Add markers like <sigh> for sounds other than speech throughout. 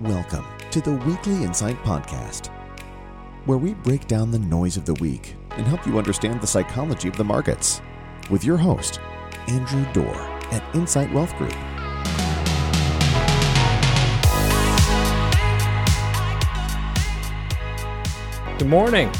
Welcome to the Weekly Insight Podcast, where we break down the noise of the week and help you understand the psychology of the markets with your host, Andrew Dorr at Insight Wealth Group. Good morning.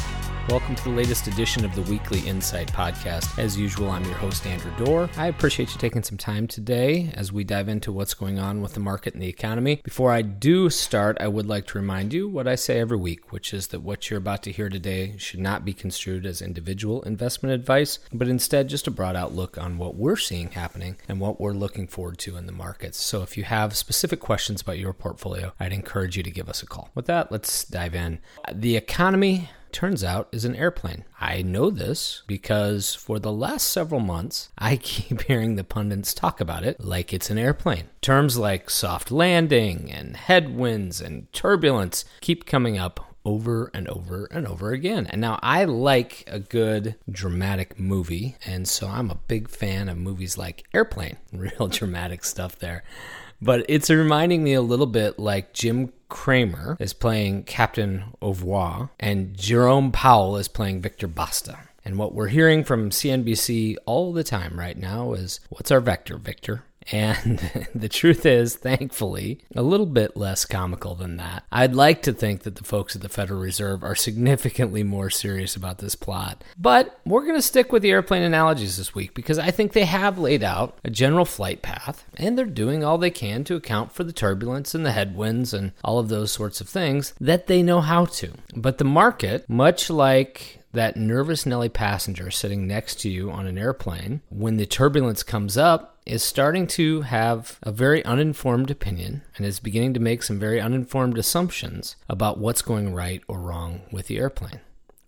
Welcome to the latest edition of the Weekly Insight Podcast. As usual, I'm your host, Andrew Dorr. I appreciate you taking some time today as we dive into what's going on with the market and the economy. Before I do start, I would like to remind you what I say every week, which is that what you're about to hear today should not be construed as individual investment advice, but instead just a broad outlook on what we're seeing happening and what we're looking forward to in the markets. So if you have specific questions about your portfolio, I'd encourage you to give us a call. With that, let's dive in. The economy turns out is an airplane. I know this because for the last several months, I <laughs> keep hearing the pundits talk about it like it's an airplane. Terms like soft landing and headwinds and turbulence keep coming up over and over and over again. And now I like a good dramatic movie, and so I'm a big fan of movies like Airplane, <laughs> real dramatic stuff there. But it's reminding me a little bit like Jim Cramer is playing Captain Au revoir, and Jerome Powell is playing Victor Basta. And what we're hearing from CNBC all the time right now is what's our vector, Victor? And <laughs> the truth is, thankfully, a little bit less comical than that. I'd like to think that the folks at the Federal Reserve are significantly more serious about this plot. But we're going to stick with the airplane analogies this week because I think they have laid out a general flight path and they're doing all they can to account for the turbulence and the headwinds and all of those sorts of things that they know how to. But the market, much like that nervous Nelly passenger sitting next to you on an airplane, when the turbulence comes up, is starting to have a very uninformed opinion and is beginning to make some very uninformed assumptions about what's going right or wrong with the airplane.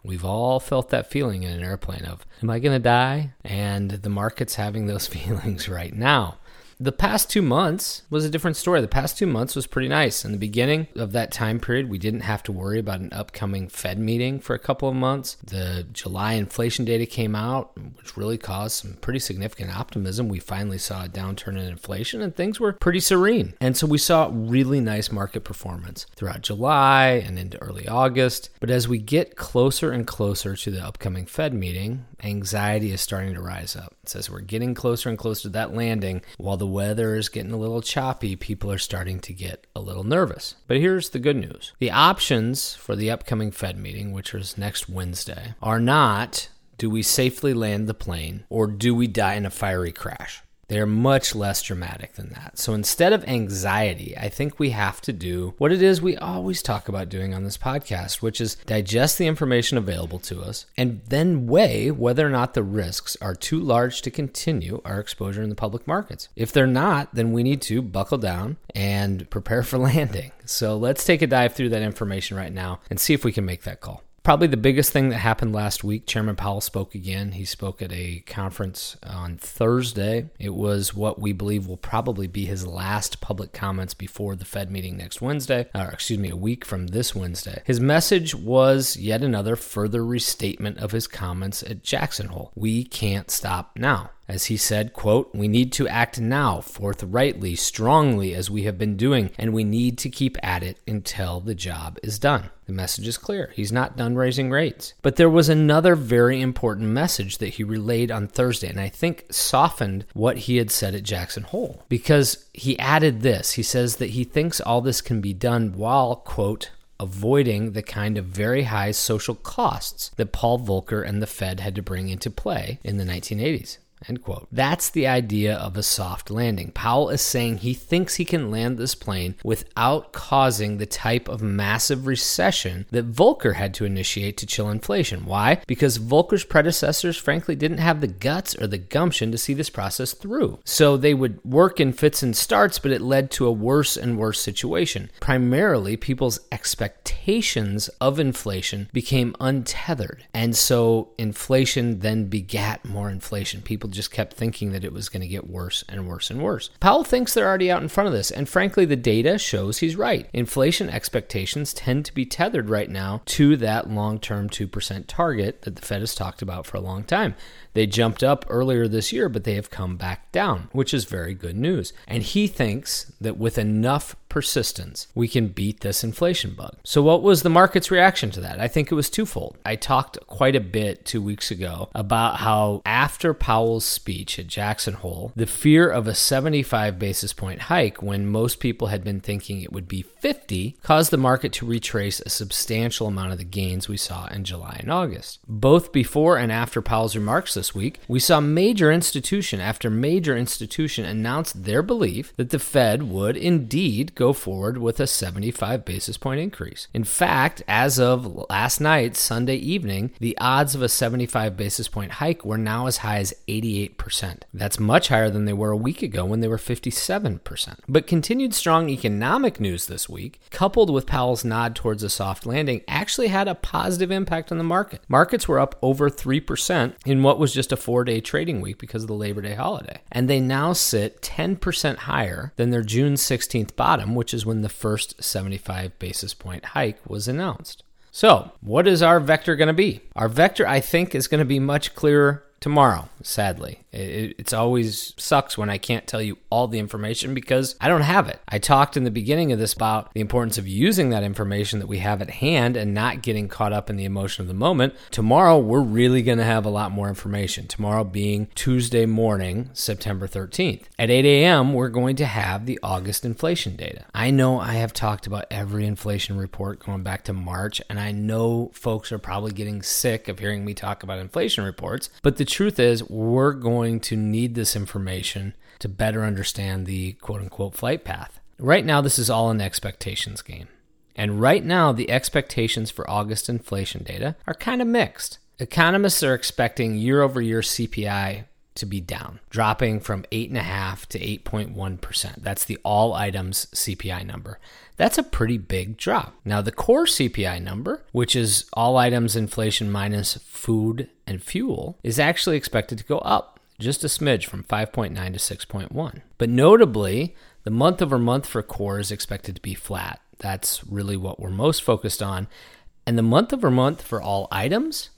We've all felt that feeling in an airplane of, am I going to die? And the market's having those <laughs> feelings right now. The past two months was a different story. The past two months was pretty nice. In the beginning of that time period, we didn't have to worry about an upcoming Fed meeting for a couple of months. The July inflation data came out, which really caused some pretty significant optimism. We finally saw a downturn in inflation and things were pretty serene. And so we saw really nice market performance throughout July and into early August. But as we get closer and closer to the upcoming Fed meeting, anxiety is starting to rise up. It says we're getting closer and closer to that landing. While the weather is getting a little choppy, people are starting to get a little nervous. But here's the good news the options for the upcoming Fed meeting, which is next Wednesday, are not do we safely land the plane or do we die in a fiery crash? They're much less dramatic than that. So instead of anxiety, I think we have to do what it is we always talk about doing on this podcast, which is digest the information available to us and then weigh whether or not the risks are too large to continue our exposure in the public markets. If they're not, then we need to buckle down and prepare for <laughs> landing. So let's take a dive through that information right now and see if we can make that call. Probably the biggest thing that happened last week, Chairman Powell spoke again. He spoke at a conference on Thursday. It was what we believe will probably be his last public comments before the Fed meeting next Wednesday, or excuse me, a week from this Wednesday. His message was yet another further restatement of his comments at Jackson Hole. We can't stop now. As he said, quote, we need to act now, forthrightly, strongly, as we have been doing, and we need to keep at it until the job is done. The message is clear. He's not done raising rates. But there was another very important message that he relayed on Thursday, and I think softened what he had said at Jackson Hole. Because he added this he says that he thinks all this can be done while, quote, avoiding the kind of very high social costs that Paul Volcker and the Fed had to bring into play in the 1980s. End quote. That's the idea of a soft landing. Powell is saying he thinks he can land this plane without causing the type of massive recession that Volcker had to initiate to chill inflation. Why? Because Volcker's predecessors, frankly, didn't have the guts or the gumption to see this process through. So they would work in fits and starts, but it led to a worse and worse situation. Primarily, people's expectations of inflation became untethered. And so inflation then begat more inflation. People just kept thinking that it was going to get worse and worse and worse. Powell thinks they're already out in front of this, and frankly, the data shows he's right. Inflation expectations tend to be tethered right now to that long term 2% target that the Fed has talked about for a long time. They jumped up earlier this year, but they have come back down, which is very good news. And he thinks that with enough persistence, we can beat this inflation bug. So, what was the market's reaction to that? I think it was twofold. I talked quite a bit two weeks ago about how after Powell's speech at Jackson Hole, the fear of a 75 basis point hike when most people had been thinking it would be 50 caused the market to retrace a substantial amount of the gains we saw in July and August. Both before and after Powell's remarks this week, we saw major institution after major institution announce their belief that the Fed would indeed go forward with a 75 basis point increase. In fact, as of last night, Sunday evening, the odds of a 75 basis point hike were now as high as 88%. That's much higher than they were a week ago when they were 57%. But continued strong economic news this week, coupled with Powell's nod towards a soft landing, actually had a positive impact on the market. Markets were up over 3% in what was just a four day trading week because of the Labor Day holiday. And they now sit 10% higher than their June 16th bottom, which is when the first 75 basis point hike was announced. So, what is our vector going to be? Our vector, I think, is going to be much clearer tomorrow, sadly. It, it's always sucks when I can't tell you all the information because I don't have it. I talked in the beginning of this about the importance of using that information that we have at hand and not getting caught up in the emotion of the moment. Tomorrow, we're really going to have a lot more information. Tomorrow being Tuesday morning, September 13th. At 8 a.m., we're going to have the August inflation data. I know I have talked about every inflation report going back to March, and I know folks are probably getting sick of hearing me talk about inflation reports, but the truth is, we're going to need this information to better understand the quote unquote flight path. Right now, this is all an expectations game. And right now, the expectations for August inflation data are kind of mixed. Economists are expecting year over year CPI to be down, dropping from 8.5 to 8.1%. That's the all items CPI number. That's a pretty big drop. Now, the core CPI number, which is all items inflation minus food and fuel, is actually expected to go up just a smidge from 5.9 to 6.1. But notably, the month over month for core is expected to be flat. That's really what we're most focused on. And the month over month for all items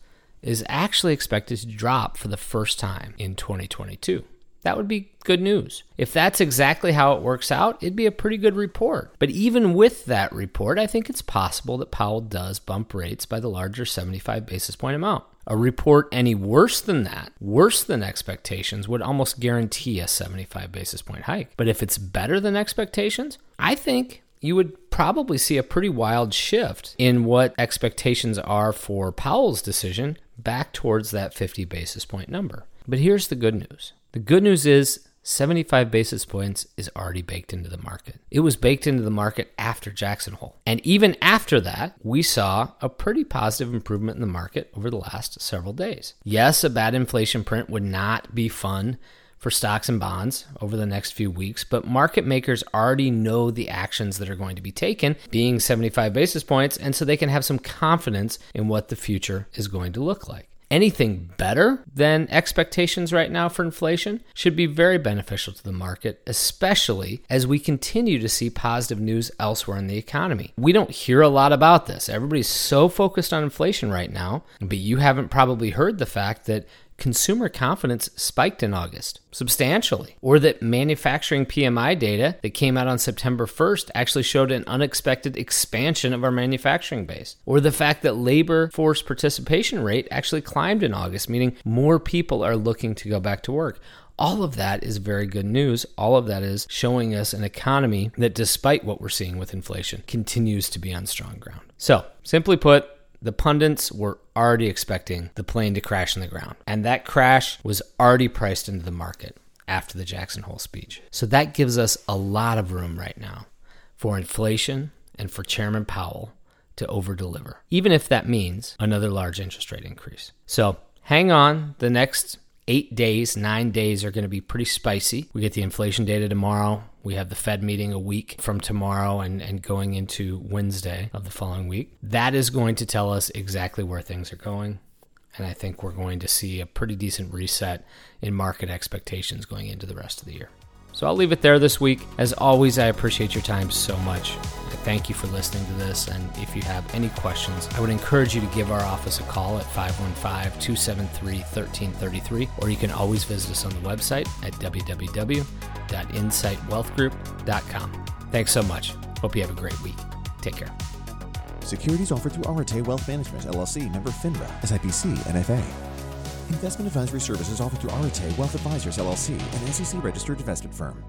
is actually expected to drop for the first time in 2022. That would be good news. If that's exactly how it works out, it'd be a pretty good report. But even with that report, I think it's possible that Powell does bump rates by the larger 75 basis point amount. A report any worse than that, worse than expectations, would almost guarantee a 75 basis point hike. But if it's better than expectations, I think you would probably see a pretty wild shift in what expectations are for Powell's decision back towards that 50 basis point number. But here's the good news the good news is 75 basis points is already baked into the market. It was baked into the market after Jackson Hole. And even after that, we saw a pretty positive improvement in the market over the last several days. Yes, a bad inflation print would not be fun for stocks and bonds over the next few weeks, but market makers already know the actions that are going to be taken, being 75 basis points, and so they can have some confidence in what the future is going to look like anything better than expectations right now for inflation should be very beneficial to the market, especially as we continue to see positive news elsewhere in the economy. We don't hear a lot about this. Everybody's so focused on inflation right now, but you haven't probably heard the fact that consumer confidence spiked in August substantially, or that manufacturing PMI data that came out on September 1st actually showed an unexpected expansion of our manufacturing base, or the fact that labor force participation rate actually climbed in August, meaning more people are looking to go back to work. All of that is very good news. All of that is showing us an economy that, despite what we're seeing with inflation, continues to be on strong ground. So, simply put, the pundits were already expecting the plane to crash in the ground, and that crash was already priced into the market after the Jackson Hole speech. So that gives us a lot of room right now for inflation and for Chairman Powell to overdeliver, even if that means another large interest rate increase. So hang on. The next eight days, nine days are going to be pretty spicy. We get the inflation data tomorrow. We have the Fed meeting a week from tomorrow and, and going into Wednesday of the following week. That is going to tell us exactly where things are going. And I think we're going to see a pretty decent reset in market expectations going into the rest of the year. So I'll leave it there this week. As always, I appreciate your time so much. I thank you for listening to this. And if you have any questions, I would encourage you to give our office a call at 515 273 1333, or you can always visit us on the website at www.insightwealthgroup.com. Thanks so much. Hope you have a great week. Take care. Securities offered through Arete Wealth Management, LLC, member FINRA, SIPC, NFA. Investment advisory services offered through Arete Wealth Advisors, LLC, an SEC registered investment firm.